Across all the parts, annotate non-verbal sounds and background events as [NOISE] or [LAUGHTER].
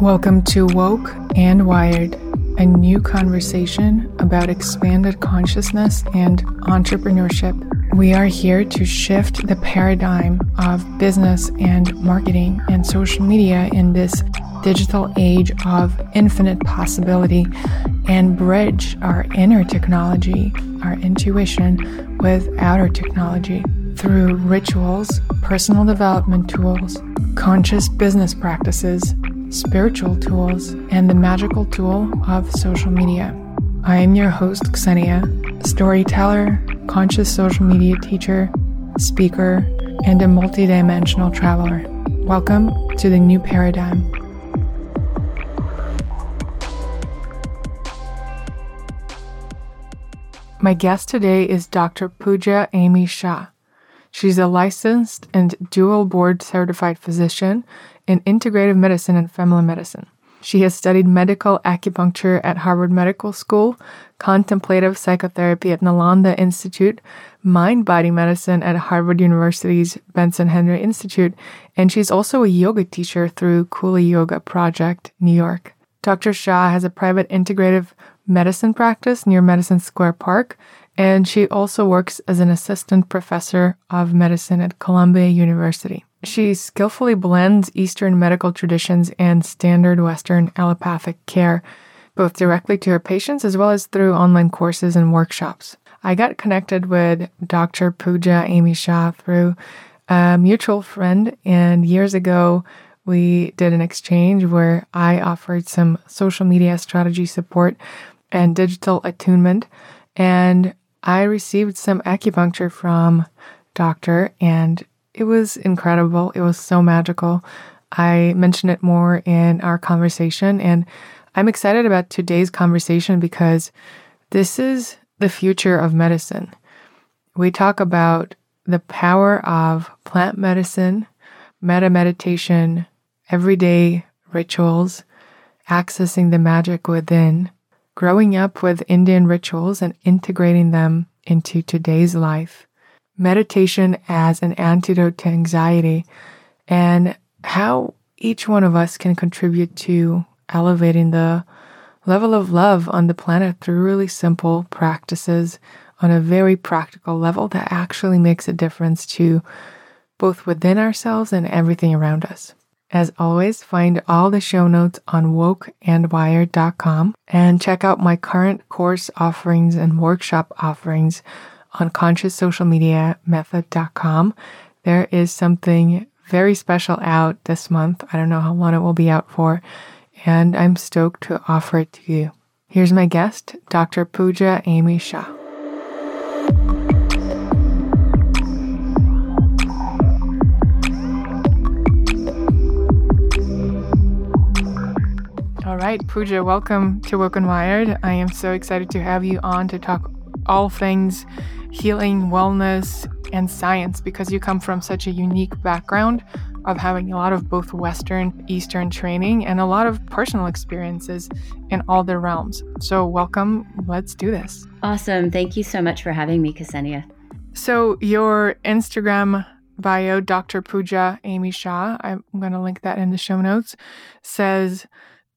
Welcome to Woke and Wired, a new conversation about expanded consciousness and entrepreneurship. We are here to shift the paradigm of business and marketing and social media in this digital age of infinite possibility and bridge our inner technology, our intuition, with outer technology through rituals, personal development tools, conscious business practices, spiritual tools, and the magical tool of social media. I am your host, Ksenia, storyteller, conscious social media teacher, speaker, and a multidimensional traveler. Welcome to the new paradigm. My guest today is Dr. Pooja Amy Shah. She's a licensed and dual board certified physician in integrative medicine and family medicine. She has studied medical acupuncture at Harvard Medical School, contemplative psychotherapy at Nalanda Institute, mind body medicine at Harvard University's Benson Henry Institute, and she's also a yoga teacher through Kula Yoga Project, New York. Dr. Shah has a private integrative medicine practice near Madison Square Park, and she also works as an assistant professor of medicine at Columbia University. She skillfully blends Eastern medical traditions and standard Western allopathic care, both directly to her patients as well as through online courses and workshops. I got connected with Dr. Pooja Amy Shah through a mutual friend, and years ago, we did an exchange where I offered some social media strategy support and digital attunement. And I received some acupuncture from doctor and it was incredible. It was so magical. I mentioned it more in our conversation and I'm excited about today's conversation because this is the future of medicine. We talk about the power of plant medicine, metta meditation, everyday rituals, accessing the magic within, growing up with Indian rituals and integrating them into today's life, meditation as an antidote to anxiety, and how each one of us can contribute to elevating the level of love on the planet through really simple practices on a very practical level that actually makes a difference to both within ourselves and everything around us. As always, find all the show notes on wokeandwired.com and check out my current course offerings and workshop offerings on conscioussocialmediamethod.com. There is something very special out this month. I don't know how long it will be out for, and I'm stoked to offer it to you. Here's my guest, Dr. Pooja Amy Shah. All right, Pooja, welcome to Woke and Wired. I am so excited to have you on to talk all things healing, wellness, and science because you come from such a unique background of having a lot of both Western, Eastern training and a lot of personal experiences in all their realms. So, welcome. Let's do this. Awesome. Thank you so much for having me, Ksenia. So, your Instagram bio, Dr. Pooja Amy Shah, I'm going to link that in the show notes, says,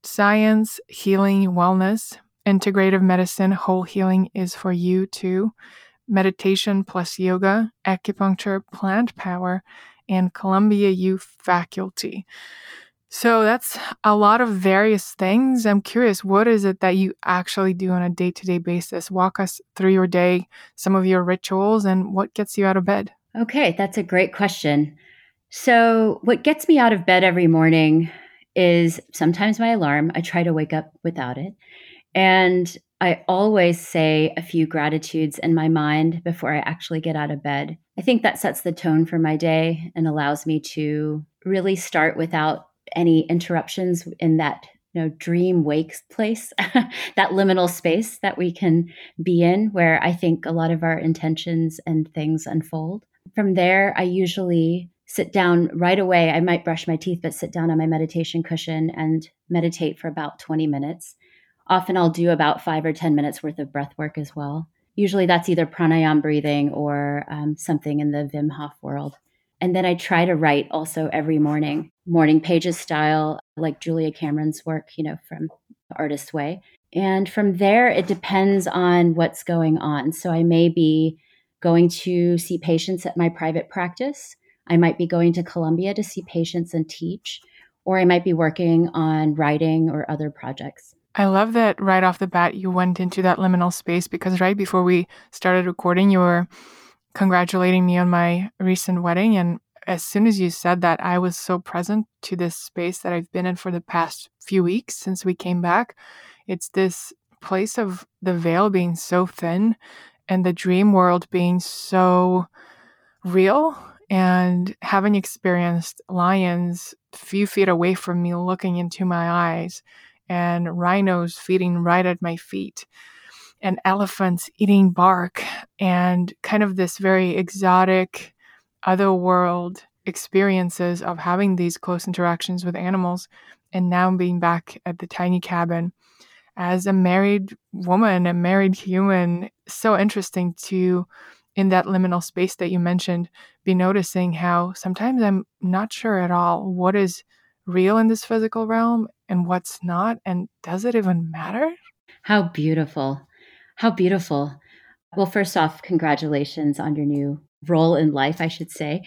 Science, healing, wellness, integrative medicine, whole healing is for you too. Meditation plus yoga, acupuncture, plant power, and Columbia U faculty. So that's a lot of various things. I'm curious, what is it that you actually do on a day to day basis? Walk us through your day, some of your rituals, and what gets you out of bed. Okay, that's a great question. So, what gets me out of bed every morning is sometimes my alarm. I try to wake up without it. And I always say a few gratitudes in my mind before I actually get out of bed. I think that sets the tone for my day and allows me to really start without any interruptions in that you know dream wake place [LAUGHS] that liminal space that we can be in where i think a lot of our intentions and things unfold from there i usually sit down right away. I might brush my teeth, but sit down on my meditation cushion and meditate for about 20 minutes. Often I'll do about five or 10 minutes worth of breath work as well. Usually that's either pranayam breathing or um, something in the Wim Hof world. And then I try to write also every morning. morning pages style, like Julia Cameron's work, you know, from the Artist's Way. And from there, it depends on what's going on. So I may be going to see patients at my private practice. I might be going to Columbia to see patients and teach, or I might be working on writing or other projects. I love that right off the bat you went into that liminal space because right before we started recording, you were congratulating me on my recent wedding. And as soon as you said that, I was so present to this space that I've been in for the past few weeks since we came back. It's this place of the veil being so thin and the dream world being so real and having experienced lions a few feet away from me looking into my eyes and rhinos feeding right at my feet and elephants eating bark and kind of this very exotic other world experiences of having these close interactions with animals and now being back at the tiny cabin as a married woman, a married human, so interesting to, in that liminal space that you mentioned, be noticing how sometimes I'm not sure at all what is real in this physical realm and what's not. And does it even matter? How beautiful. How beautiful. Well, first off, congratulations on your new role in life, I should say.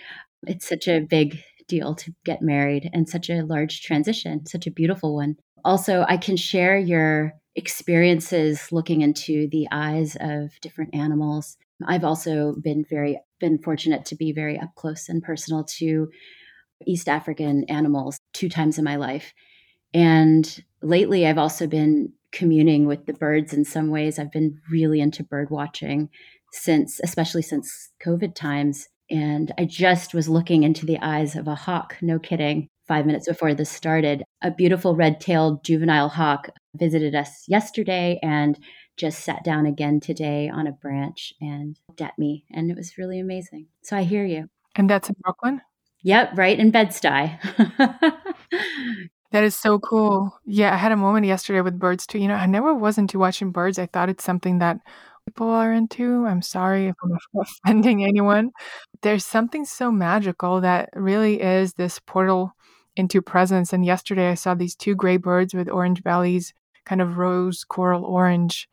It's such a big deal to get married and such a large transition, such a beautiful one. Also, I can share your experiences looking into the eyes of different animals. I've also been very been fortunate to be very up close and personal to East African animals two times in my life. And lately I've also been communing with the birds in some ways. I've been really into bird watching since especially since COVID times and I just was looking into the eyes of a hawk, no kidding, five minutes before this started. A beautiful red tailed juvenile hawk visited us yesterday and just sat down again today on a branch and looked at me. And it was really amazing. So I hear you. And that's in Brooklyn? Yep, right in Bed-Stuy. that is so cool. Yeah, I had a moment yesterday with birds too. You know, I never was into watching birds. I thought it's something that people are into. I'm sorry if I'm [LAUGHS] offending anyone. There's something so magical that really is this portal into presence. And yesterday I saw these two gray birds with orange bellies, kind of rose coral orange,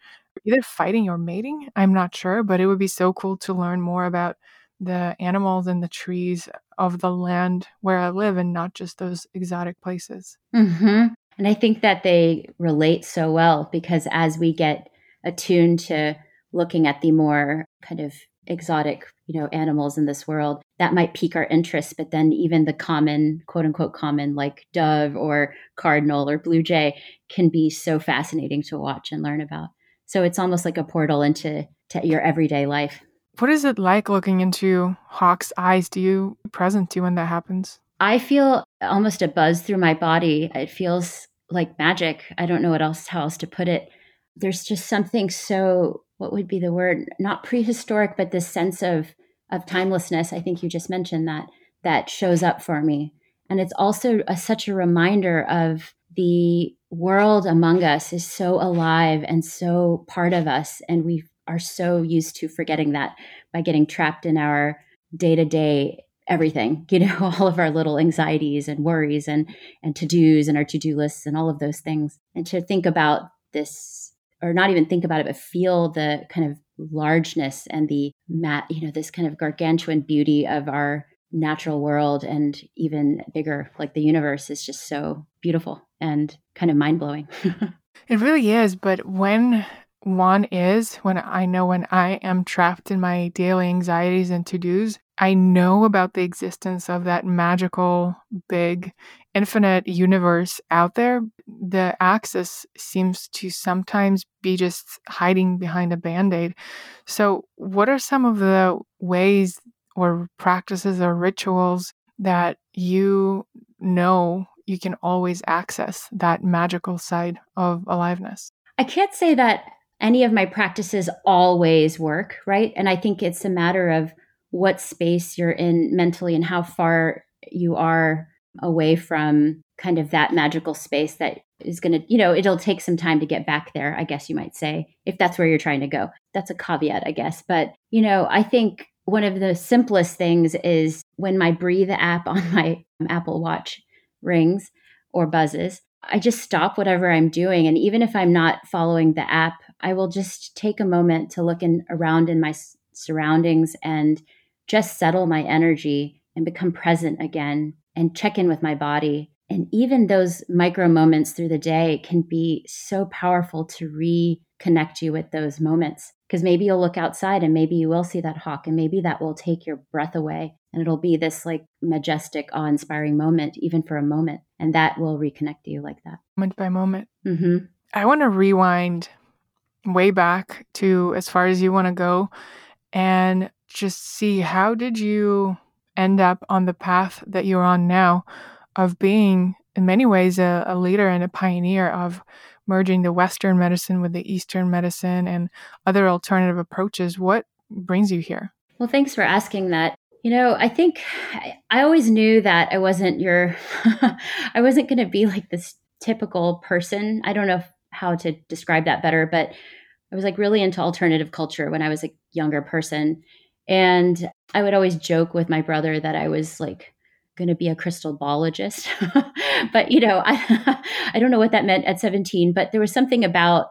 either fighting or mating. I'm not sure, but it would be so cool to learn more about the animals and the trees of the land where I live and not just those exotic places. Mm-hmm. And I think that they relate so well because as we get attuned to looking at the more kind of exotic you know animals in this world that might pique our interest but then even the common quote unquote common like dove or cardinal or blue jay can be so fascinating to watch and learn about so it's almost like a portal into your everyday life what is it like looking into hawk's eyes? Do you present to you when that happens? I feel almost a buzz through my body. It feels like magic. I don't know what else how else to put it. There's just something so what would be the word? Not prehistoric but this sense of of timelessness i think you just mentioned that that shows up for me. And it's also a, such a reminder of the world among us is so alive and so part of us and we are so used to forgetting that by getting trapped in our day-to-day everything [LAUGHS] you know all of our little anxieties and worries and and to-dos and our to-do lists and all of those things and to think about this or not even think about it, but feel the kind of largeness and the mat, you know, this kind of gargantuan beauty of our natural world and even bigger, like the universe is just so beautiful and kind of mind blowing. [LAUGHS] it really is. But when one is, when I know when I am trapped in my daily anxieties and to dos, I know about the existence of that magical, big, infinite universe out there. The access seems to sometimes be just hiding behind a band aid. So, what are some of the ways or practices or rituals that you know you can always access that magical side of aliveness? I can't say that any of my practices always work, right? And I think it's a matter of what space you're in mentally and how far you are away from kind of that magical space that is going to, you know, it'll take some time to get back there, I guess you might say, if that's where you're trying to go. That's a caveat, I guess. But, you know, I think one of the simplest things is when my Breathe app [LAUGHS] on my Apple Watch rings or buzzes, I just stop whatever I'm doing. And even if I'm not following the app, I will just take a moment to look in, around in my surroundings and just settle my energy and become present again and check in with my body. And even those micro moments through the day can be so powerful to reconnect you with those moments. Because maybe you'll look outside and maybe you will see that hawk, and maybe that will take your breath away. And it'll be this like majestic, awe inspiring moment, even for a moment. And that will reconnect you like that. Moment by moment. Mm-hmm. I want to rewind way back to as far as you want to go and just see how did you end up on the path that you're on now of being in many ways a, a leader and a pioneer of merging the western medicine with the eastern medicine and other alternative approaches. What brings you here? Well thanks for asking that. You know i think i always knew that i wasn't your [LAUGHS] i wasn't going to be like this typical person. I don't know how to describe that better but I was like really into alternative culture when I was a younger person. And I would always joke with my brother that I was like going to be a crystal ballologist. [LAUGHS] but, you know, I, [LAUGHS] I don't know what that meant at 17, but there was something about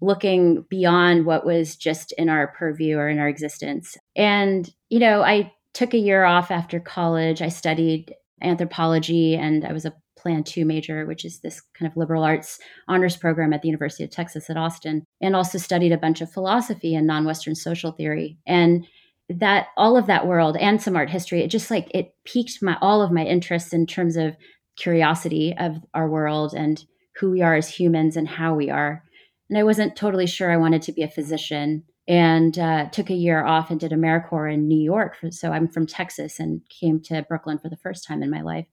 looking beyond what was just in our purview or in our existence. And, you know, I took a year off after college. I studied anthropology and I was a Plan 2 major, which is this kind of liberal arts honors program at the University of Texas at Austin, and also studied a bunch of philosophy and non Western social theory. And that all of that world and some art history, it just like it piqued my all of my interests in terms of curiosity of our world and who we are as humans and how we are. And I wasn't totally sure I wanted to be a physician and uh, took a year off and did AmeriCorps in New York. So I'm from Texas and came to Brooklyn for the first time in my life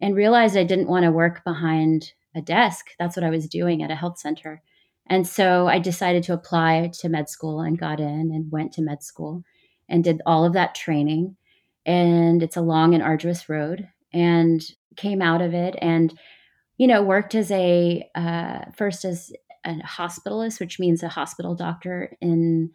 and realized I didn't want to work behind a desk. That's what I was doing at a health center. And so I decided to apply to med school and got in and went to med school and did all of that training. And it's a long and arduous road and came out of it and, you know, worked as a, uh, first as a hospitalist, which means a hospital doctor in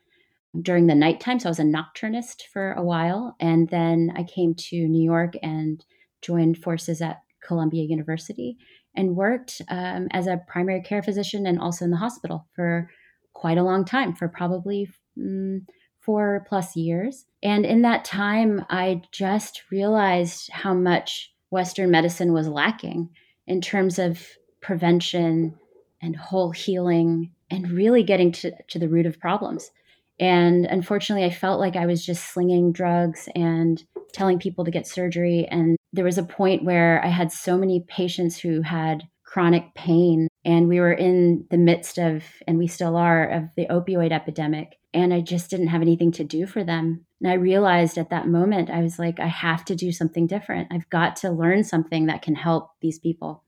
during the nighttime. So I was a nocturnist for a while. And then I came to New York and joined forces at Columbia University and worked um, as a primary care physician and also in the hospital for quite a long time, for probably mm, four plus years. And in that time, I just realized how much Western medicine was lacking in terms of prevention and whole healing and really getting to, to the root of problems. And unfortunately, I felt like I was just slinging drugs and telling people to get surgery. And there was a point where I had so many patients who had chronic pain. And we were in the midst of, and we still are, of the opioid epidemic. And I just didn't have anything to do for them. And I realized at that moment, I was like, I have to do something different. I've got to learn something that can help these people.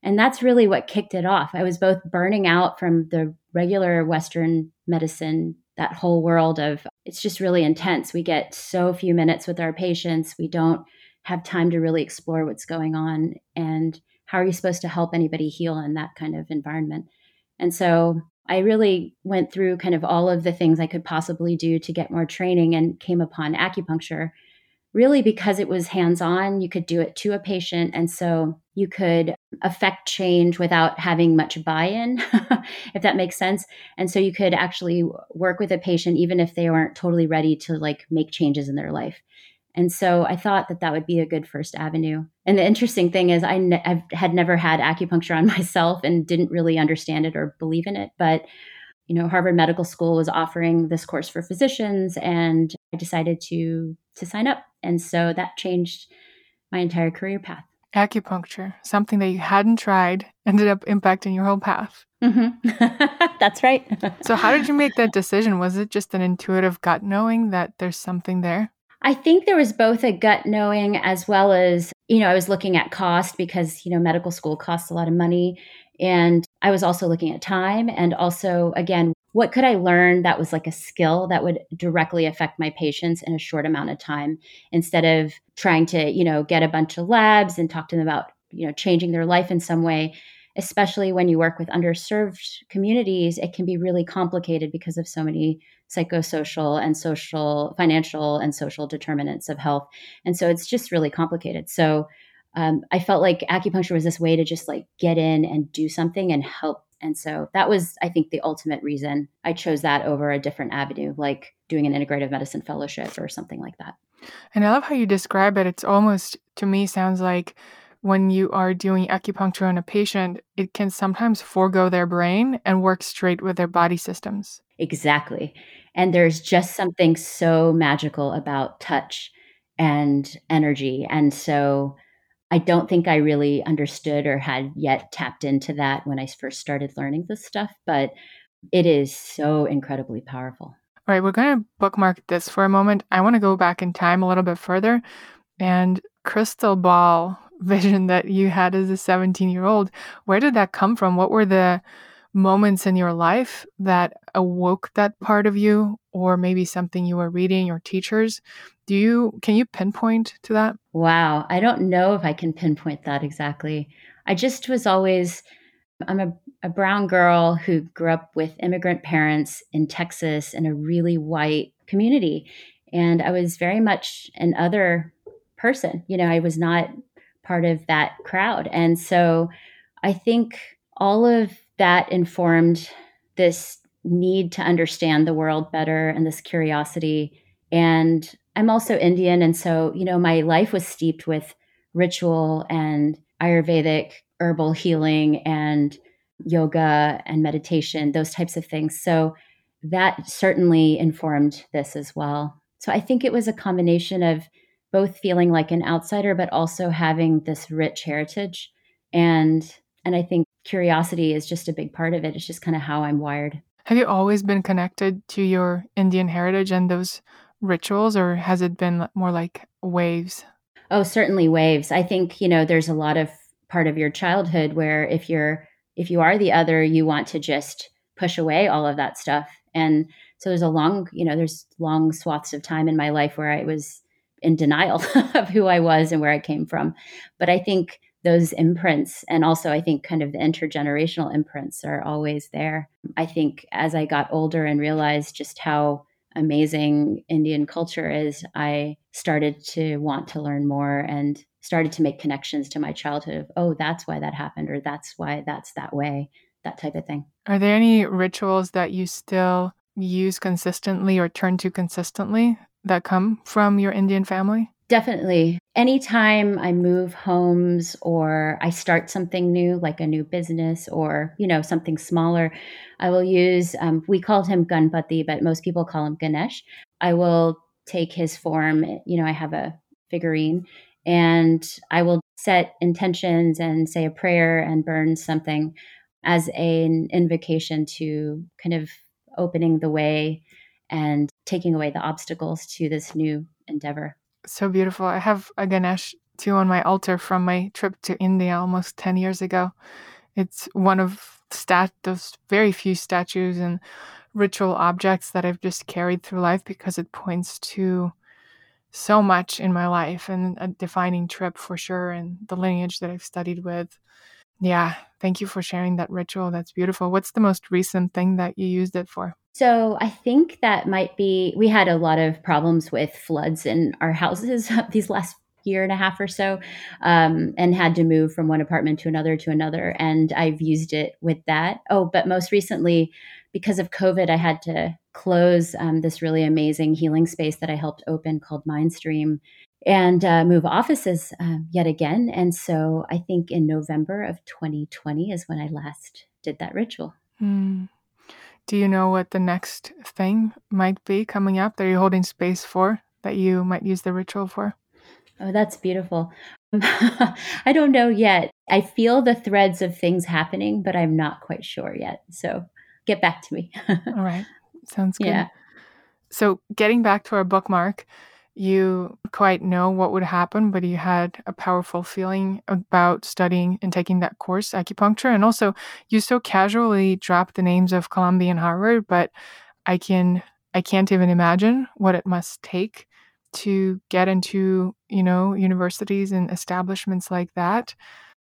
And that's really what kicked it off. I was both burning out from the regular Western medicine that whole world of it's just really intense. We get so few minutes with our patients. We don't have time to really explore what's going on and how are you supposed to help anybody heal in that kind of environment. And so I really went through kind of all of the things I could possibly do to get more training and came upon acupuncture really because it was hands on. You could do it to a patient. And so you could affect change without having much buy in, [LAUGHS] if that makes sense. And so you could actually work with a patient even if they weren't totally ready to like make changes in their life. And so I thought that that would be a good first avenue. And the interesting thing is, I ne- had never had acupuncture on [LAUGHS] myself and didn't really understand it or believe in it. But you know, Harvard Medical School was offering this course for physicians, and I decided to to sign up. And so that changed my entire career path. Acupuncture, something that you hadn't tried, ended up impacting your whole path. Mm-hmm. [LAUGHS] That's right. so, how did you make that [LAUGHS] decision? Was it just an intuitive gut knowing that there's something there? I think there was both a gut knowing as well as, you know, I was looking at cost because, you know, medical school costs a lot of money. And I was also looking at time and also, again, what could I learn that was like a skill that would directly affect my patients in a short amount of time instead of trying to, you know, get a bunch of labs and talk to them about, you know, changing their life in some way. Especially when you work with underserved communities, it can be really complicated because of so many psychosocial and social, financial and social determinants of health. And so it's just really complicated. So um, I felt like acupuncture was this way to just like get in and do something and help. And so that was, I think, the ultimate reason I chose that over a different avenue, like doing an integrative medicine fellowship or something like that. And I love how you describe it. It's almost, to me, sounds like when you are doing acupuncture on a patient, it can sometimes forego their brain and work straight with their body systems. Exactly. And there's just something so magical about touch and energy. And so I don't think I really understood or had yet tapped into that when I first started learning this stuff, but it is so incredibly powerful. All right, we're going to bookmark this for a moment. I want to go back in time a little bit further and crystal ball [LAUGHS] vision that you had as a 17 year old. Where did that come from? What were the moments in your life that awoke that part of you or maybe something you were reading or teachers? Do you can you pinpoint to that? Wow. I don't know if i can pinpoint that exactly. I just was always i'm a, a brown girl who grew up with immigrant parents in texas in a really white community. And i was very much an other person. You know i was not part of that crowd. And so i think all of that informed this need to understand the world better and this curiosity. And I'm also Indian. And so, you know, my life was steeped with ritual and Ayurvedic herbal healing and yoga and meditation, those types of things. So that certainly informed this as well. So I think it was a combination of both feeling like an outsider, but also having this rich heritage. And and I think curiosity is just a big part of it. It's just kind of how I'm wired. Have you always been connected to your Indian heritage and those rituals, or has it been more like waves? Oh, certainly waves. I think, you know, there's a lot of part of your childhood where if you're if you are the other, you want to just push away all of that stuff. And so there's a long, you know, there's long swaths of time in my life where I was in denial [LAUGHS] of who I was and where I came from. But I think those imprints and also i think kind of the intergenerational imprints are always there. I think as i got older and realized just how amazing indian culture is i started to want to learn more and started to make connections to my childhood of oh that's why that happened or that's why that's that way that type of thing. Are there any rituals that you still use consistently or turn to consistently that come from your indian family Definitely. Anytime I move homes or I start something new, like a new business or, you know, something smaller, I will use, um, we called him Ganpati, but most people call him Ganesh. I will take his form. You know, I have a figurine and I will set intentions and say a prayer and burn something as an invocation to kind of opening the way and taking away the obstacles to this new endeavor so beautiful. I have a Ganesh too on my altar from my trip to India almost 10 years ago. It's one of stat those very few statues and ritual objects that I've just carried through life because it points to so much in my life and a defining trip for sure and the lineage that I've studied with. Yeah, thank you for sharing that ritual. That's beautiful. What's the most recent thing that you used it for? So I think that might be, we had a lot of problems with floods in our houses [LAUGHS] these last year and a half or so um, and had to move from one apartment to another to another. And I've used it with that. Oh, but most recently, because of COVID, I had to close um, this really amazing healing space that I helped open called Mindstream and uh, move offices uh, yet again. And so I think in November of 2020 is when I last did that ritual. Mm. Do you know what the next thing might be coming up that you're holding space for that you might use the ritual for? Oh, that's beautiful. [LAUGHS] I don't know yet. I feel the threads of things happening, but I'm not quite sure yet. So get back to me. [LAUGHS] All right. Sounds good. Yeah. So getting back to our bookmark, you quite know what would happen, but you had a powerful feeling about studying and taking that course, acupuncture. And also, you so casually dropped the names of Columbia and Harvard, but I can I can't even imagine what it must take to get into, you know, universities and establishments like that.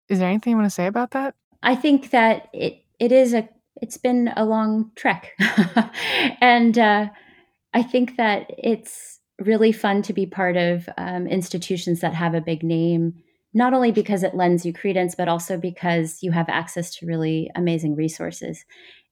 Is there anything you want to say about that? I think that it it is a it's been a long trek, [LAUGHS] and uh, I think that it's really fun to be part of um, institutions that have a big name not only because it lends you credence, but also because you have access to really amazing resources,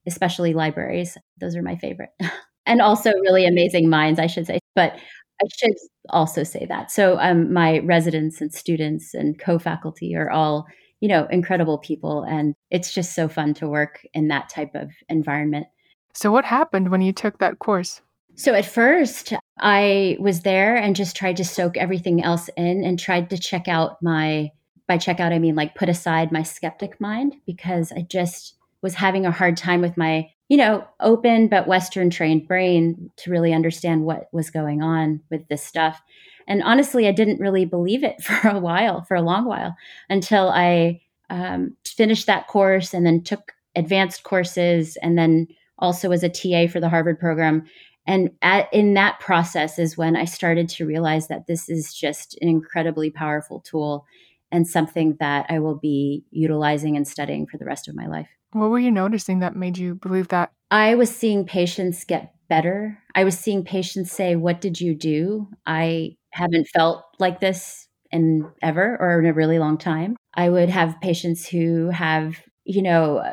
especially libraries. Those are my favorite. [LAUGHS] and also really amazing minds, I should say. But I should also say that. So um, my residents and students and co-faculty are all, you know, incredible people, and it's just so fun to work in that type of environment. So what happened when you took that course? So at first, I was there and just tried to soak everything else in and tried to check out my by check out I mean like put aside my skeptic mind because I just was having a hard time with my you know, open but Western trained brain to really understand what was going on with this stuff. And honestly, I didn't really believe it [LAUGHS] for a while, for a long while, until I um, finished that course and then took advanced courses and then also as a TA for the Harvard program. And at, in that process is when I started to realize that this is just an incredibly powerful tool and something that I will be utilizing and studying for the rest of my life. What were you noticing that made you believe that? I was seeing patients get better. I was seeing patients say, What did you do? I haven't felt like this in ever or in a really long time. I would have patients who have, you know,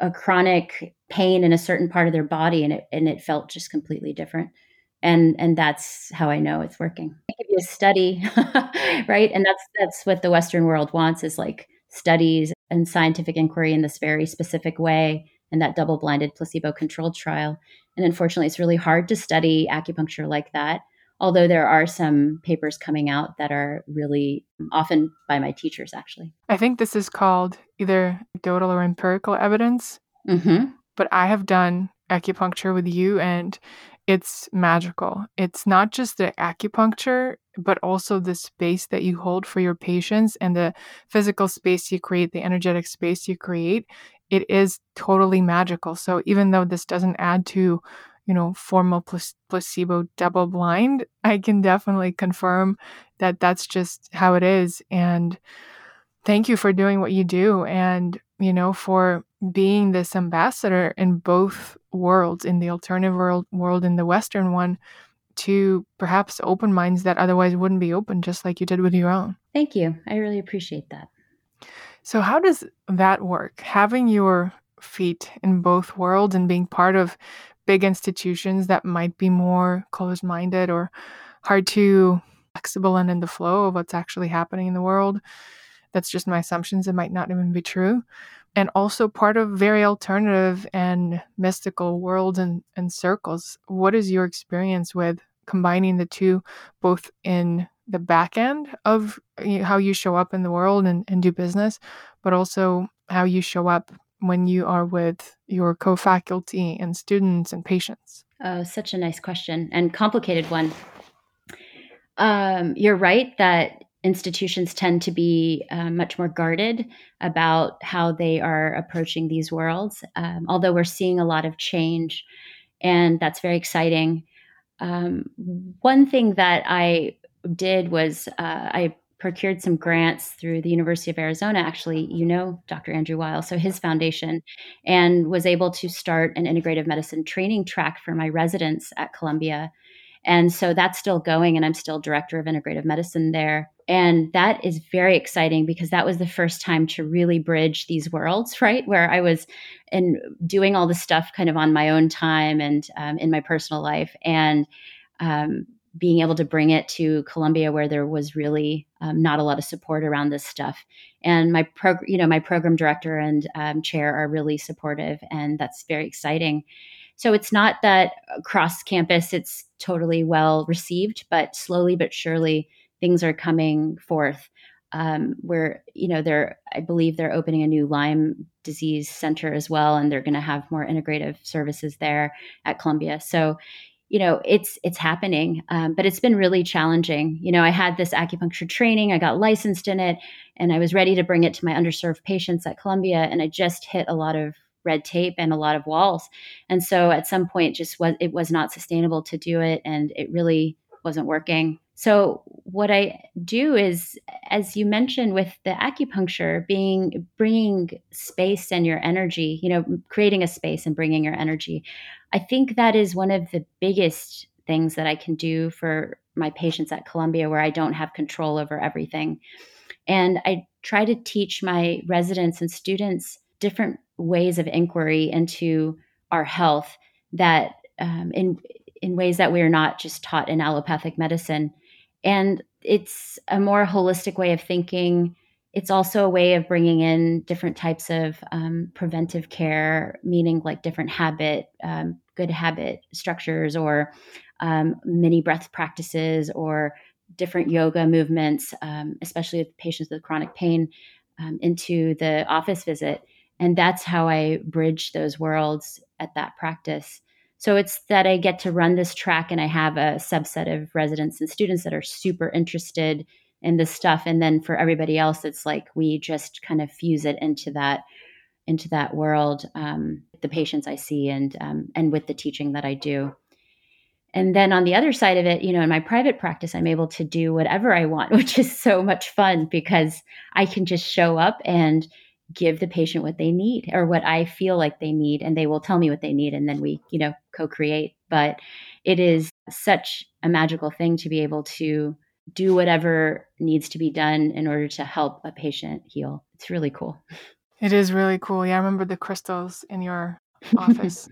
a, chronic pain in a certain part of their body and it and it felt just completely different. And and that's how I know it's working. I give you a study, [LAUGHS] right? And that's that's what the Western world wants is like studies and scientific inquiry in this very specific way in that double blinded placebo controlled trial. And unfortunately, it's really hard to study acupuncture like that. Although there are some papers coming out that are really often by my teachers, actually. I think this is called either anecdotal or empirical evidence. Mm-hmm. But I have done acupuncture with you, and it's magical. It's not just the acupuncture, but also the space that you hold for your patients and the physical space you create, the energetic space you create. It is totally magical. So even though this doesn't add to, you know, formal placebo double blind, I can definitely confirm that that's just how it is. And thank you for doing what you do and, you know, for being this ambassador in both worlds, in the alternative world, world in the Western one, to perhaps open minds that otherwise wouldn't be open, just like you did with your own. Thank you. I really appreciate that. So, how does that work? Having your feet in both worlds and being part of big institutions that might be more closed minded or hard to flexible and in the flow of what's actually happening in the world. That's just my assumptions. It might not even be true and also part of very alternative and mystical worlds and, and circles. What is your experience with combining the two, both in the back end of how you show up in the world and, and do business, but also how you show up when you are with your co faculty and students and patients? Oh, such a nice question and complicated one. Um, you're right that institutions tend to be uh, much more guarded about how they are approaching these worlds, um, although we're seeing a lot of change, and that's very exciting. Um, one thing that I did was uh, I procured some grants through the University of Arizona. Actually, you know Dr. Andrew Weil, so his foundation, and was able to start an integrative medicine training track for my residents at Columbia. And so that's still going, and I'm still director of integrative medicine there. And that is very exciting because that was the first time to really bridge these worlds, [LAUGHS] right? Where I was and doing all the stuff kind of on my own time and um, in my personal life, and um, being able to bring it to Columbia, where there was really um, not a lot of support around this stuff. And my program, you know, my program director and um, chair are really supportive, and that's very exciting. So it's not that across campus it's totally well received, but slowly but surely things are coming forth um, where you know they're i believe they're opening a new lyme disease center as well and they're going to have more integrative services there at columbia so you know it's it's happening um, but it's been really challenging you know i had this acupuncture training i got licensed in it and i was ready to bring it to my underserved patients at columbia and i just hit a lot of red tape and a lot of walls and so at some point just was it was not sustainable to do it and it really wasn't working so what I do is, as you mentioned with the acupuncture, being bringing space and your energy, you know, creating a space and bringing your energy. I think that is one of the biggest things that I can do for my patients at Columbia, where I don't have control over everything. And I try to teach my residents and students different ways of inquiry into our health that um, in in ways that we are not just taught in allopathic medicine. And it's a more holistic way of thinking. It's also a way of bringing in different types of um, preventive care, meaning like different habit, um, good habit structures, or um, mini breath practices, or different yoga movements, um, especially with patients with chronic pain, um, into the office visit. And that's how I bridge those worlds at that practice. So it's that I get to run this track and I have a subset of residents and students that are super interested in this stuff. And then for everybody else, it's like we just kind of fuse it into that into that world, um, the patients I see and um, and with the teaching that I do. And then on the other side of it, you know, in my private practice, I'm able to do whatever I want, [LAUGHS] which is so much fun because I can just show up and give the patient what they need or what I feel like they need and they will tell me what they need and then we, you know, co-create. But it is such a magical thing to be able to do whatever needs to be done in order to help a patient heal. It's really cool. [LAUGHS] It is really cool. Yeah, I remember the crystals in your office.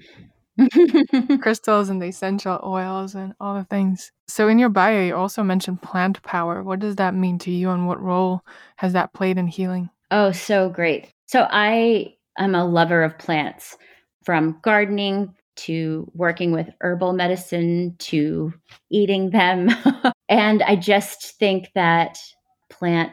[LAUGHS] crystals and the essential oils and all the things. So in your bio you also mentioned plant power. What does that mean to you and what role has that played in healing? Oh, so great. So I am a lover of plants from gardening to working with herbal medicine to eating them. [LAUGHS] and I just think that plant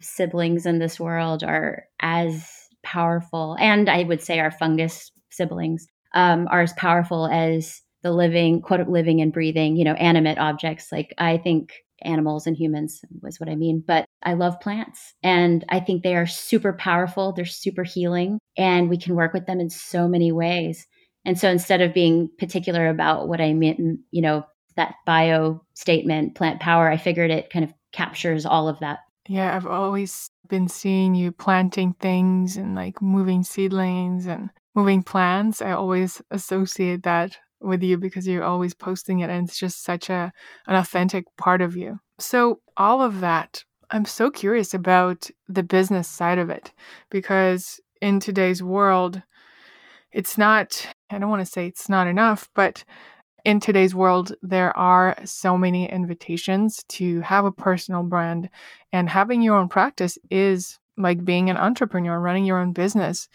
siblings in this world are as powerful, and I would say our fungus siblings um, are as powerful as the living, quote, living and breathing, you know, animate objects. Like I think animals and humans was what I mean. But I love plants and I think they are super powerful. They're super healing and we can work with them in so many ways. And so instead of being particular about what I meant, you know, that bio statement, plant power, I figured it kind of captures all of that. Yeah, I've always been seeing you planting things and like moving seedlings and moving plants. I always associate that with you because you're always posting it and it's just such a an authentic part of you. So all of that, I'm so curious about the business side of it because in today's world it's not I don't want to say it's not enough, but in today's world, there are so many invitations to have a personal brand, and having your own practice is like being an entrepreneur, running your own business.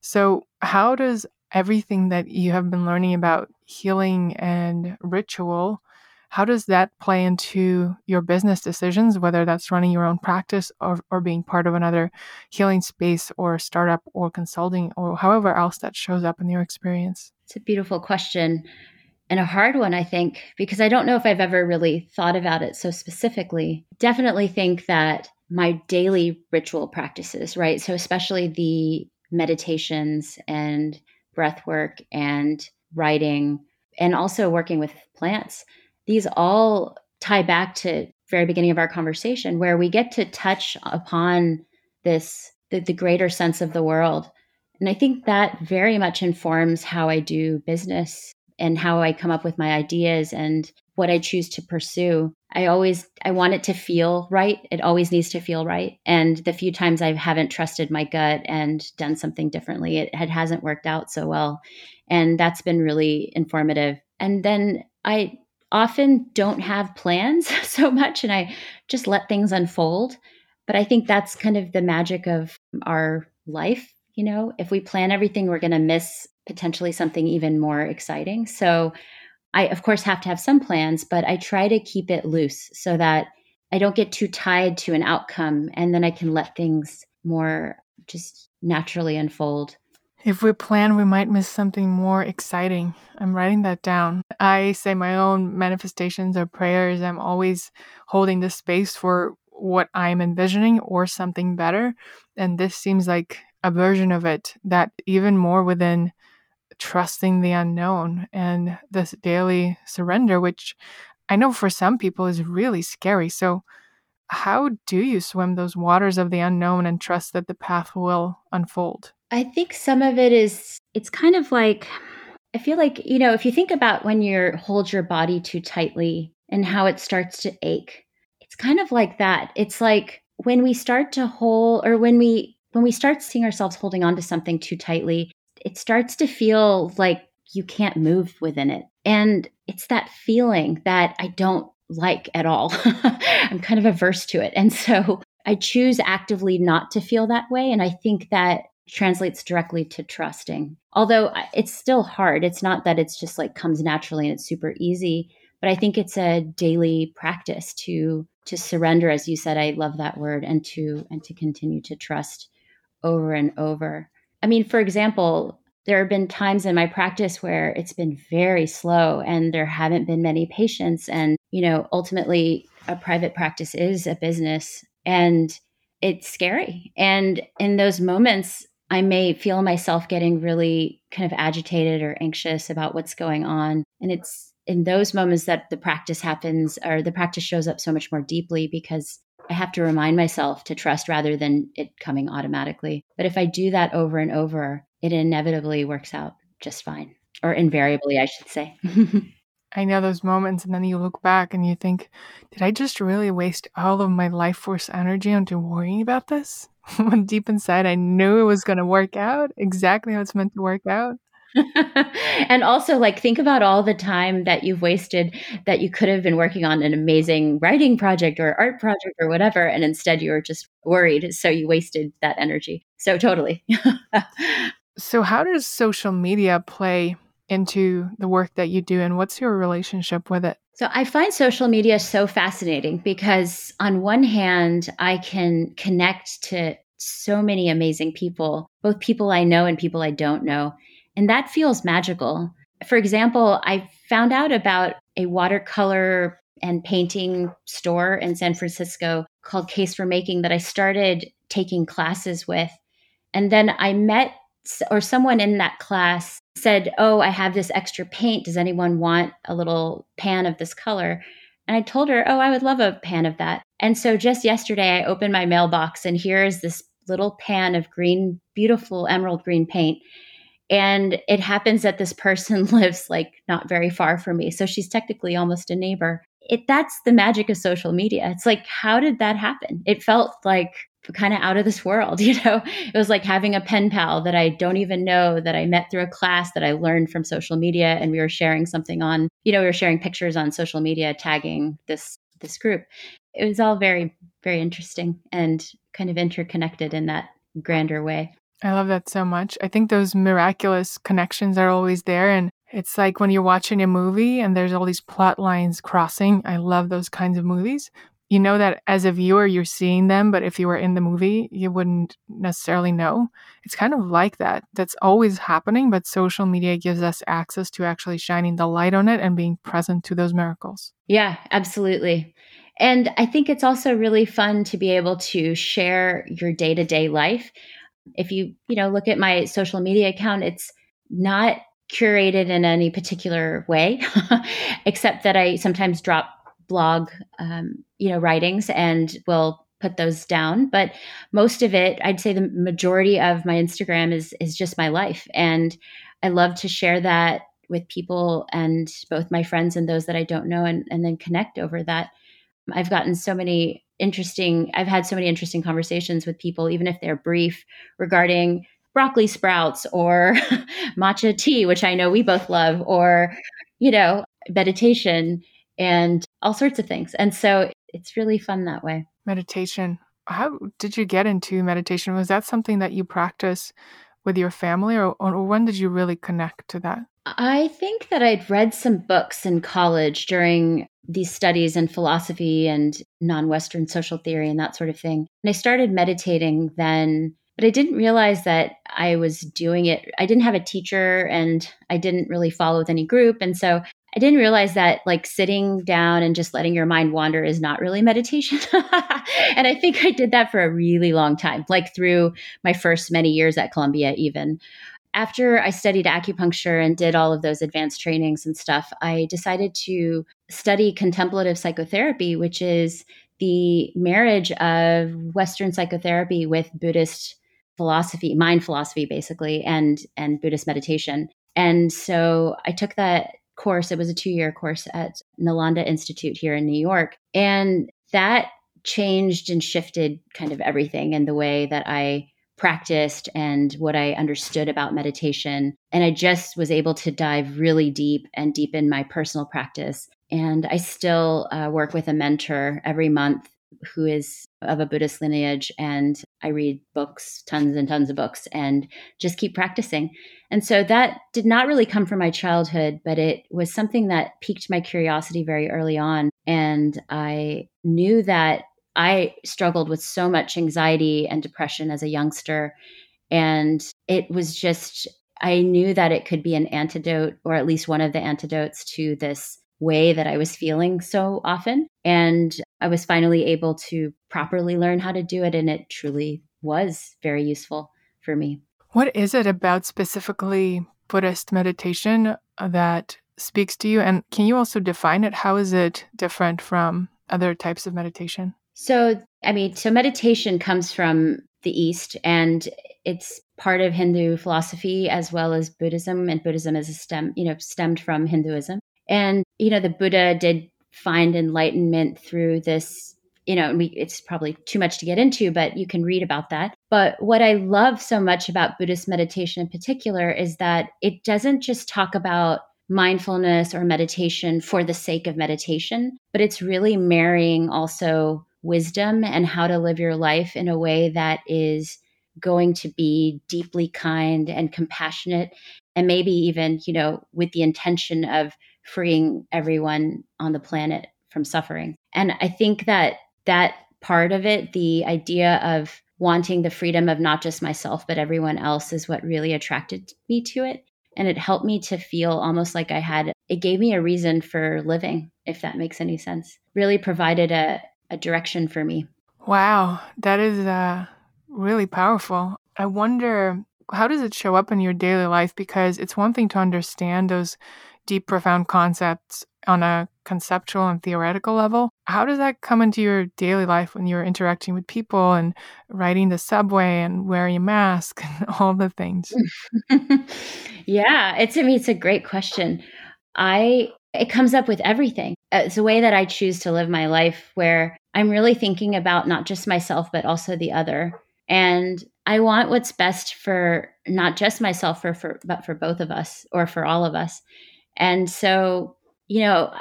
So, how does everything that you have been learning about healing and ritual, how does that play into your business decisions, whether that's running your own practice or, or being part of another healing space or startup or consulting or however else that shows up in your experience? It's a beautiful question and a hard one, I think, because I don't know if I've ever really thought about it so specifically. Definitely think that my daily ritual practices, right? So, especially the meditations and breath work and writing and also working with plants these all tie back to very beginning of our conversation where we get to touch upon this the, the greater sense of the world and i think that very much informs how i do business and how i come up with my ideas and what i choose to pursue i always i want it to feel right it always needs to feel right and the few times i haven't trusted my gut and done something differently it, it hasn't worked out so well and that's been really informative and then i often don't have plans [LAUGHS] so much and I just let things unfold. But I think that's kind of the magic of our life. You know, if we plan everything, we're going to miss potentially something even more exciting. So I, of course, have to have some plans, but I try to keep it loose so that I don't get too tied to an outcome and then I can let things more just naturally unfold. If we plan, we might miss something more exciting. I'm writing that down. I say my own manifestations or prayers. I'm always holding the space for what I'm envisioning or something better. And this seems like a version of it that even more within trusting the unknown and this daily surrender, which I know for some people is really scary. So, how do you swim those waters of the unknown and trust that the path will unfold? I think some of it is, it's kind of like, I feel like, you know, if you think about when you hold your body too tightly and how it starts to ache, it's kind of like that. It's like when we start to hold or when we when we start seeing ourselves holding on to something too tightly, it starts to feel like you can't move within it. And it's that feeling that I don't like at all. [LAUGHS] I'm kind of averse to it. And so I choose actively not to feel that way. And I think that translates directly to trusting. Although it's still hard. It's not that it's just like comes naturally and it's super easy, but I think it's a daily practice to to surrender as you said I love that word and to and to continue to trust over and over. I mean, for example, there have been times in my practice where it's been very slow and there haven't been many patients. And you know ultimately a private practice is a business and it's scary. And in those moments i may feel myself getting really kind of agitated or anxious about what's going on. And it's in those moments that the practice happens or the practice shows up so much more deeply because I have to remind myself to trust rather than it coming automatically. But if I do that over and over, it inevitably works out just fine, or invariably, I should say. [LAUGHS] I know those moments, and then you look back and you think, did I just really waste all of my life force energy onto worrying about this? [LAUGHS] when deep inside, I knew it was going to work out exactly how it's meant to work out. [LAUGHS] and also like think about all the time that you've wasted that you could have been working on an amazing writing project or art project or whatever and instead you were just worried so you wasted that energy so totally [LAUGHS] So, how does social media play into the work that you do, and what's your relationship with it? So, I find social media so fascinating because, on one hand, I can connect to so many amazing people, both people I know and people I don't know. And that feels magical. For example, I found out about a watercolor and painting store in San Francisco called Case for Making that I started taking classes with. And then I met or someone in that class said, Oh, I have this extra paint. Does anyone want a little pan of this color? And I told her, Oh, I would love a pan of that. And so just yesterday, I opened my mailbox and here is this little pan of green, beautiful emerald green paint. And it happens that this person [LAUGHS] lives like not very far from me. So she's technically almost a neighbor. It, that's the magic of social media. It's like, how did that happen? It felt like kind of out of this world, [LAUGHS] you know? It was like having a pen pal that I don't even know that I met through a class that I learned from social media and we were sharing something on, you know, we were sharing pictures on social media tagging this this group. It was all very very interesting and kind of interconnected in that grander way. I love that so much. I think those miraculous connections are always there and it's like when you're watching a movie and there's all these plot lines crossing. I love those kinds of movies. You know that as a viewer you're seeing them but if you were in the movie you wouldn't necessarily know. It's kind of like that. That's always happening but social media gives us access to actually shining the light on it and being present to those miracles. Yeah absolutely. And i think it's also really fun to be able to share your day-to-day life if you you know look at my social media account it's not curated in any particular way [LAUGHS] except that i sometimes drop blog, um, you know, writings, and will put those down. But most of it, I'd say, the majority of my Instagram is is just my life, and I love to share that with people and both my friends and those that I don't know, and and then connect over that. I've gotten so many interesting. I've had so many interesting conversations with people, even if they're brief, regarding broccoli sprouts or [LAUGHS] matcha tea, which I know we both love, or you know, meditation and all sorts of things. And so it's really fun that way. Meditation. How did you get into meditation? Was that something that you practice with your family, or, or when did you really connect to that? I think that I'd read some books in college during these studies in philosophy and non Western social theory and that sort of thing. And I started meditating then, but I didn't realize that I was doing it. I didn't have a teacher and I didn't really follow with any group. And so I didn't realize that like sitting down and just letting your mind wander is not really meditation. [LAUGHS] and I think I did that for a really long time, like through my first many years at Columbia, even. After I studied acupuncture and did all of those advanced trainings and stuff, I decided to study contemplative psychotherapy, which is the marriage of Western psychotherapy with Buddhist philosophy, mind philosophy, basically, and and Buddhist meditation. And so I took that course. It was a two year course at Nalanda Institute here in New York. And that changed and shifted kind of everything in the way that I practiced and what I understood about meditation. And I just was able to dive really deep and deepen my personal practice. And I still uh, work with a mentor every month who is of a Buddhist lineage. And I read books, tons and tons of books, and just keep practicing. And so that did not really come from my childhood, but it was something that piqued my curiosity very early on. And I knew that I struggled with so much anxiety and depression as a youngster. And it was just, I knew that it could be an antidote, or at least one of the antidotes to this way that I was feeling so often. And I was finally able to properly learn how to do it. And it truly was very useful for me. What is it about specifically Buddhist meditation uh, that speaks to you? And can you also define it? How is it different from other types of meditation? So, I mean, so meditation comes from the East and it's part of Hindu philosophy as well as Buddhism. And Buddhism is a stem, you know, stemmed from Hinduism. And, you know, the Buddha did find enlightenment through this, you know, we, it's probably too much to get into, but you can read about that. But what I love so much about Buddhist meditation in particular is that it doesn't just talk about mindfulness or meditation for the sake of meditation, but it's really marrying also wisdom and how to live your life in a way that is going to be deeply kind and compassionate and maybe even you know with the intention of freeing everyone on the planet from suffering. And i think that that part of it the idea of wanting the freedom of not just myself but everyone else is what really attracted me to it. And it helped me to feel almost like i had it gave me a reason for living if that makes any sense. Really provided a a direction for me. Wow, that is uh, really powerful. I wonder how does it show up in your daily life? Because it's one thing to understand those deep, profound concepts on a conceptual and theoretical level. How does that come into your daily life when you're interacting with people and riding the subway and wearing a mask [LAUGHS] and all the things? [LAUGHS] yeah, it's I mean it's a great question. I it comes up with everything. It's a way that I choose to live my life where I'm really thinking about not just myself, but also the other. And I want what's best for not just myself, for, for but for both of us or for all of us. And so, you know,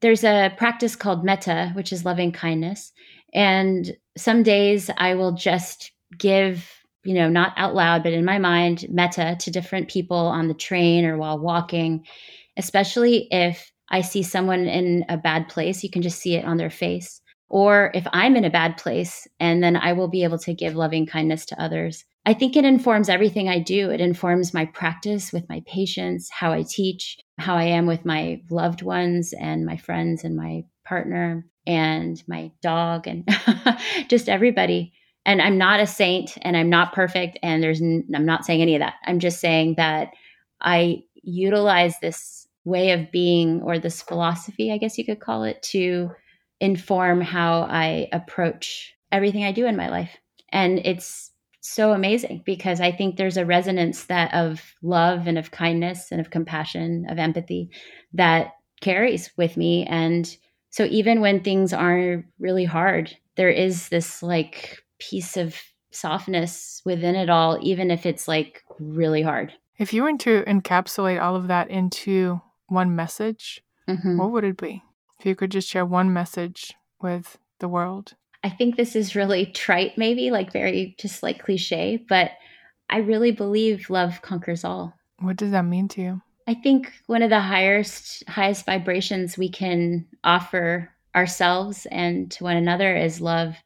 there's a practice called metta, which is loving kindness. And some days I will just give, you know, not out loud, but in my mind, metta to different people on the train or while walking especially if I see someone in a bad place, you can just see it on their face. Or if I'm in a bad place, and then I will be able to give loving kindness to others. I think it informs everything I do. It informs my practice with my patients, how I teach, how I am with my loved ones and my friends and my partner and my dog and [LAUGHS] just everybody. And I'm not a saint and I'm not perfect and there's n- I'm not saying any of that. I'm just saying that I utilize this way of being or this philosophy, I guess you could call it, to inform how I approach everything I do in my life. And it's so amazing because I think there's a resonance that of love and of kindness and of compassion, of empathy that carries with me. And so even when things are really hard, there is this like piece of softness within it all, even if it's like really hard. If you were to encapsulate all of that into one message, mm-hmm. what would it be? If you could just share one message with the world. I think this is really trite, maybe like very just like cliche, but I really believe love conquers all. What does that mean to you? I think one of the highest highest vibrations we can offer ourselves and to one another is love.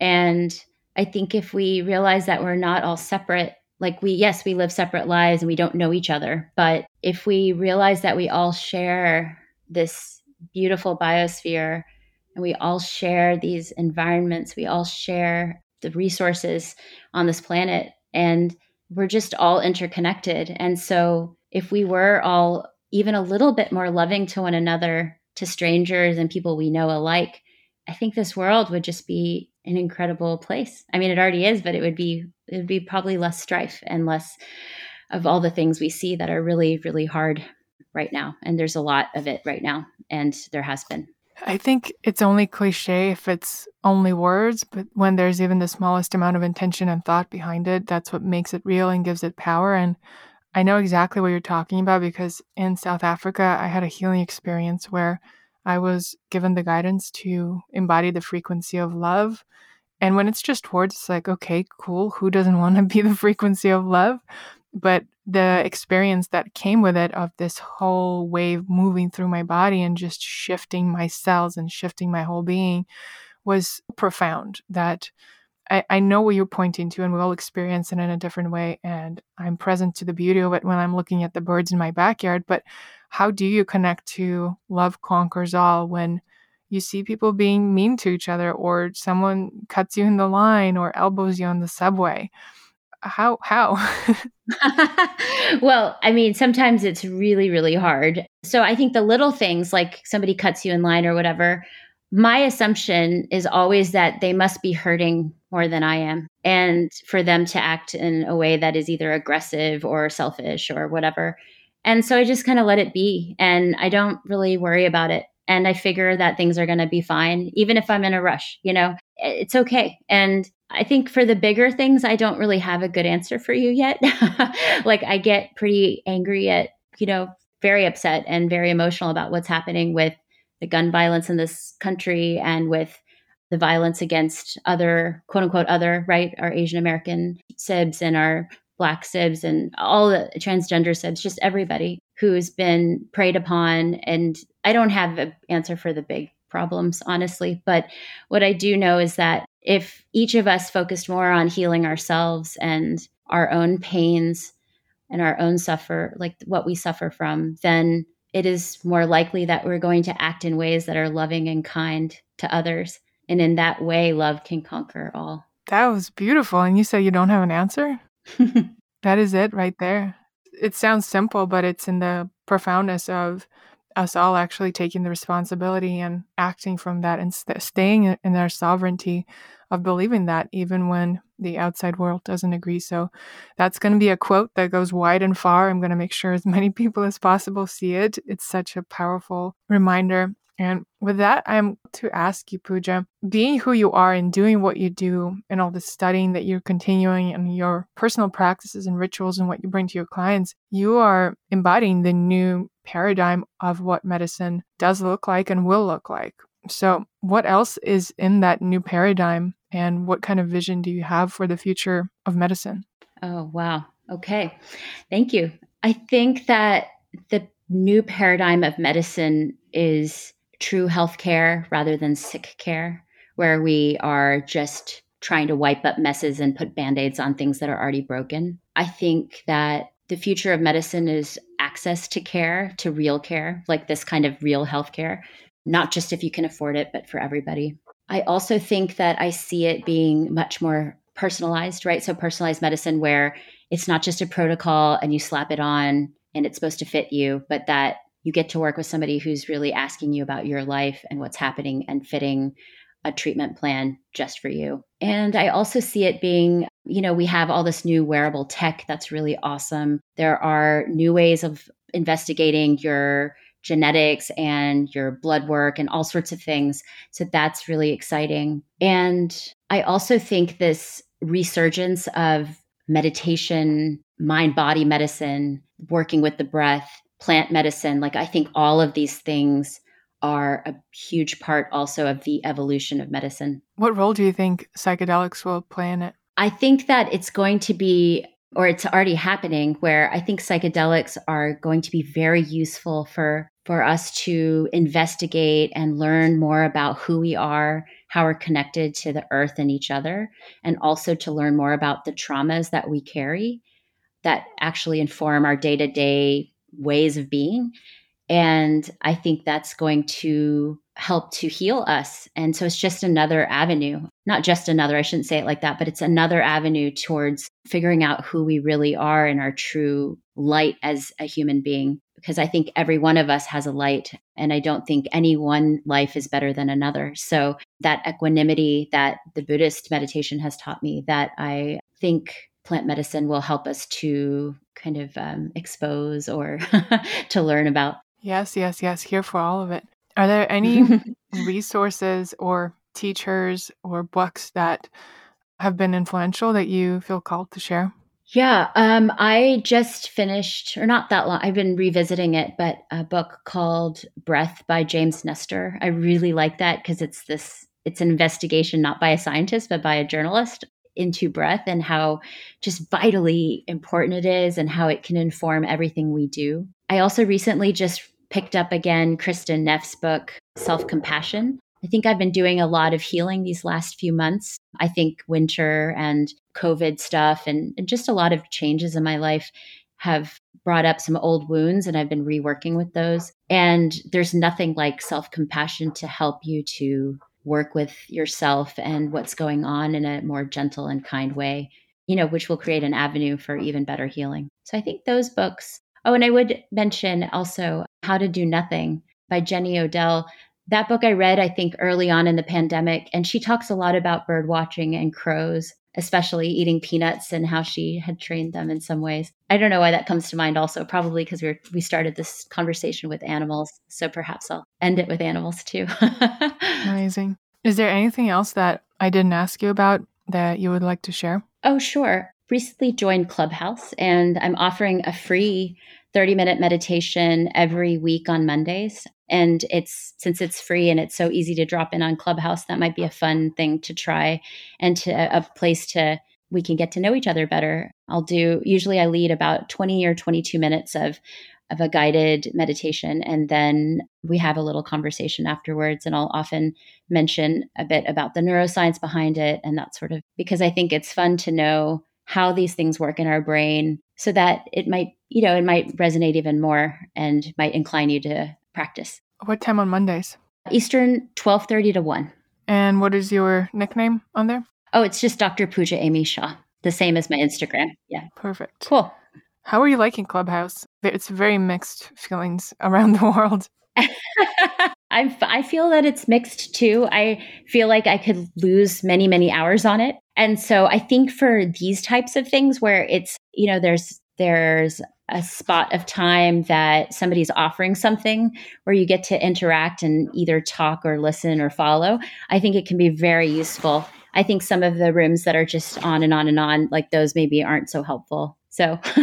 And I think if we realize that we're not all separate like we yes we live separate lives and we don't know each other but if we realize that we all share this beautiful biosphere and we all share these environments we all share the resources on this planet and we're just all interconnected. And so if we were all even a little bit more loving to one another to strangers and people we know alike i think this world would just be an incredible place. I mean, it already is, but it would be it would be probably less strife and less of all the things we see that are really really hard right now. And there's a lot of it right now, and there has been. I think it's only cliche if it's only words, but when there's even the smallest amount of intention and thought behind it, that's what makes it real and gives it power. And I know exactly what you're talking about because in South Africa, I had a healing experience where I was given the guidance to embody the frequency of love. And when it's just words, it's like, okay, cool. Who doesn't want to be the [LAUGHS] frequency of love? But the experience that came with it of this whole wave moving through my body and just shifting my cells and shifting my whole being was profound that I, I know what you're pointing to and we all experience it in a different way and i'm present to the beauty of it when i'm looking at the birds in my backyard but how do you connect to love conquers all when you see people being mean to each other or someone cuts you in the line or elbows you on the subway? How how? [LAUGHS] [LAUGHS] Well i mean sometimes it's really really hard. So i think the little things like somebody cuts you in line or whatever my assumption is always that they must be hurting more than i am and for them to act in a way that is either aggressive or selfish or whatever. And so i just kind of let it be and i don't really worry about it. And i figure that things are going to be fine even if i'm in a rush you know? It's okay. And I think for the bigger things, I don't really have a good answer for you yet. [LAUGHS] like I get pretty angry at, you know, very upset and very emotional about what's happening with the gun violence in this country and with the violence against other quote unquote other, right? Our Asian American sibs and our black sibs and all the transgender sibs, just everybody who's been preyed upon. And I don't have an answer for the big problems, honestly. But what I do know is that if each of us focused more on healing ourselves and our own pains and our own suffer, like what we suffer from, then it is more likely that we're going to act in ways that are loving and kind to others. And in that way, love can conquer all. That was beautiful. And you said you don't have an answer? [LAUGHS] that is it right there. It sounds simple, but it's in the profoundness of us all actually taking the responsibility and acting from that and st- staying in our sovereignty of believing that even when the outside world doesn't agree. So that's going to be a quote that goes wide and far. I'm going to make sure as [LAUGHS] many people as possible see it. It's such a powerful reminder. And with that, I'm to ask you, Pooja, being who you are and doing what you do and all the studying that you're continuing and your personal practices and rituals and what you bring to your clients, you are embodying the new paradigm of what medicine does look like and will look like. So, what else is in that new paradigm, and what kind of vision do you have for the future of medicine? Oh, wow. Okay. Thank you. I think that the new paradigm of medicine is true healthcare rather than sick care, where we are just trying to wipe up messes and put band aids on things that are already broken. I think that the future of medicine is access to care, to real care, like this kind of real healthcare, not just if you can afford it, but for everybody. I also think that I see it being much more personalized, right? So, personalized medicine where it's not just a protocol and you slap it on and it's supposed to fit you, but that you get to work with somebody who's really asking you about your life and what's happening and fitting a treatment plan just for you. And I also see it being, you know, we have all this new wearable tech that's really awesome. There are new ways of investigating your genetics and your blood work and all sorts of things. So that's really exciting. And I also think this resurgence of meditation, mind body medicine, working with the breath, plant medicine, like I think all of these things are a huge part also of the evolution of medicine. What role do you think psychedelics will play in it? I think that it's going to be or it's already happening where I think psychedelics are going to be very useful for for us to investigate and learn more about who we are, how we're connected to the earth and each other, and also to learn more about the traumas that we carry that actually inform our day-to-day ways of being. And I think that's going to help to heal us. And so it's just another avenue, not just another, I shouldn't say it like that, but it's another avenue towards figuring out who we really are in our true light as a human being. Because I think every one of us has a light, and I don't think any one life is better than another. So that equanimity that the Buddhist meditation has taught me, that I think plant medicine will help us to kind of um, expose or [LAUGHS] to learn about. Yes, yes, yes. Here for all of it. Are there any [LAUGHS] resources or teachers or books that have been influential that you feel called to share? Yeah, um, I just finished, or not that long, I've been revisiting it, but a book called Breath by James Nestor. I really like that because it's this, it's an investigation not by a scientist, but by a journalist into breath and how just vitally important it is and how it can inform everything we do. I also recently just picked up again Kristin Neff's book, Self Compassion. I think I've been doing a lot of healing these last few months. I think winter and COVID stuff and, and just a lot of changes in my life have brought up some old wounds and I've been reworking with those. And there's nothing like self compassion to help you to work with yourself and what's going on in a more gentle and kind way, you know, which will create an avenue for even better healing. So I think those books. Oh, and I would mention also How to Do Nothing by Jenny Odell that book I read, I think, early on in the pandemic, and she talks a lot about bird watching and crows, especially eating peanuts and how she had trained them in some ways. I don't know why that comes to mind. Also, probably because we we started this conversation with animals, so perhaps I'll end it with animals too. [LAUGHS] Amazing. Is there anything else that I didn't ask you about that you would like to share? Oh, sure. Recently joined Clubhouse, and I'm offering a free 30 minute meditation every week on Mondays. And it's since it's free and it's so easy to drop in on Clubhouse, that might be a fun thing to try and to a place to we can get to know each other better. I'll do usually I lead about 20 or 22 minutes of of a guided meditation and then we have a little conversation afterwards and I'll often mention a bit about the neuroscience behind it and that sort of because I think it's fun to know how these things work in our brain so that it might, you know, it might resonate even more and might incline you to practice. What time on Mondays? Eastern, 12:30 to 1. And what is your nickname on there? Oh, it's just Dr. Pooja Amy Shah. The same as my Instagram. Yeah. Perfect. Cool. How are you liking Clubhouse? It's very mixed feelings [LAUGHS] around the world. [LAUGHS] I I feel that it's mixed too. I feel like I could lose many many hours on it. And so I think for these types of things where it's, you know, there's there's a spot of time that somebody's offering something where you get to interact and either talk or listen or follow, I think it can be very useful. I think some of the rooms that are just on and on and on, like those maybe aren't so helpful. So [LAUGHS]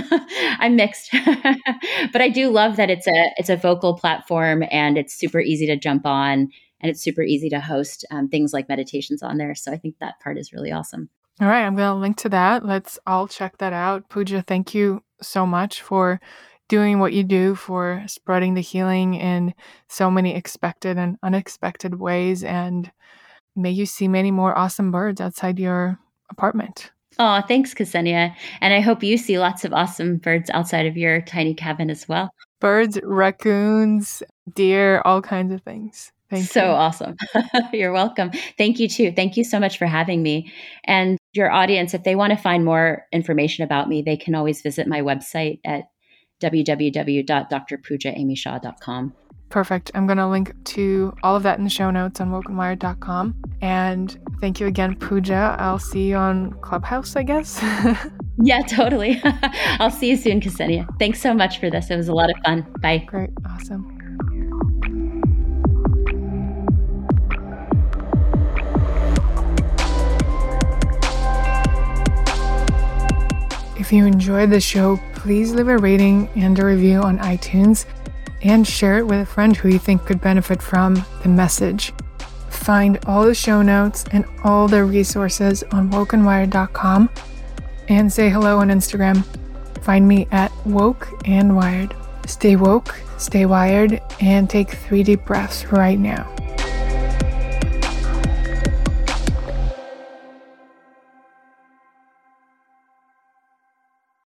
I'm mixed. [LAUGHS] but I do love that it's a it's a vocal platform and it's super easy to jump on and it's super easy to host um, things like meditations on there. So I think that part is really awesome. All right, I'm going to link to that. Let's all check that out. Pooja, thank you so much for doing what you do for spreading the healing in so many expected and unexpected ways. And may you see many more awesome birds outside your apartment. Oh, thanks, Ksenia. And I hope you see lots of awesome birds outside of your tiny cabin as well. Birds, raccoons, deer, all kinds of things. Thank so you. awesome. [LAUGHS] You're welcome. Thank you too. Thank you so much for having me. And your audience, if they want to find more information about me, they can always visit my website at www.drpoojaamyshah.com. Perfect. I'm going to link to all of that in the show notes on wokenwired.com. And thank you again, Pooja. I'll see you on Clubhouse, I guess. [LAUGHS] yeah, totally. [LAUGHS] I'll see you soon, Ksenia. Thanks so much for this. It was a lot of fun. Bye. Great. Awesome. If you enjoyed the show, please leave a rating and a review on iTunes and share it with a friend who you think could benefit from the message. Find all the show notes and all the resources on wokenwired.com and say hello on Instagram. Find me at woke and wired. Stay woke, stay wired, and take three deep breaths right now.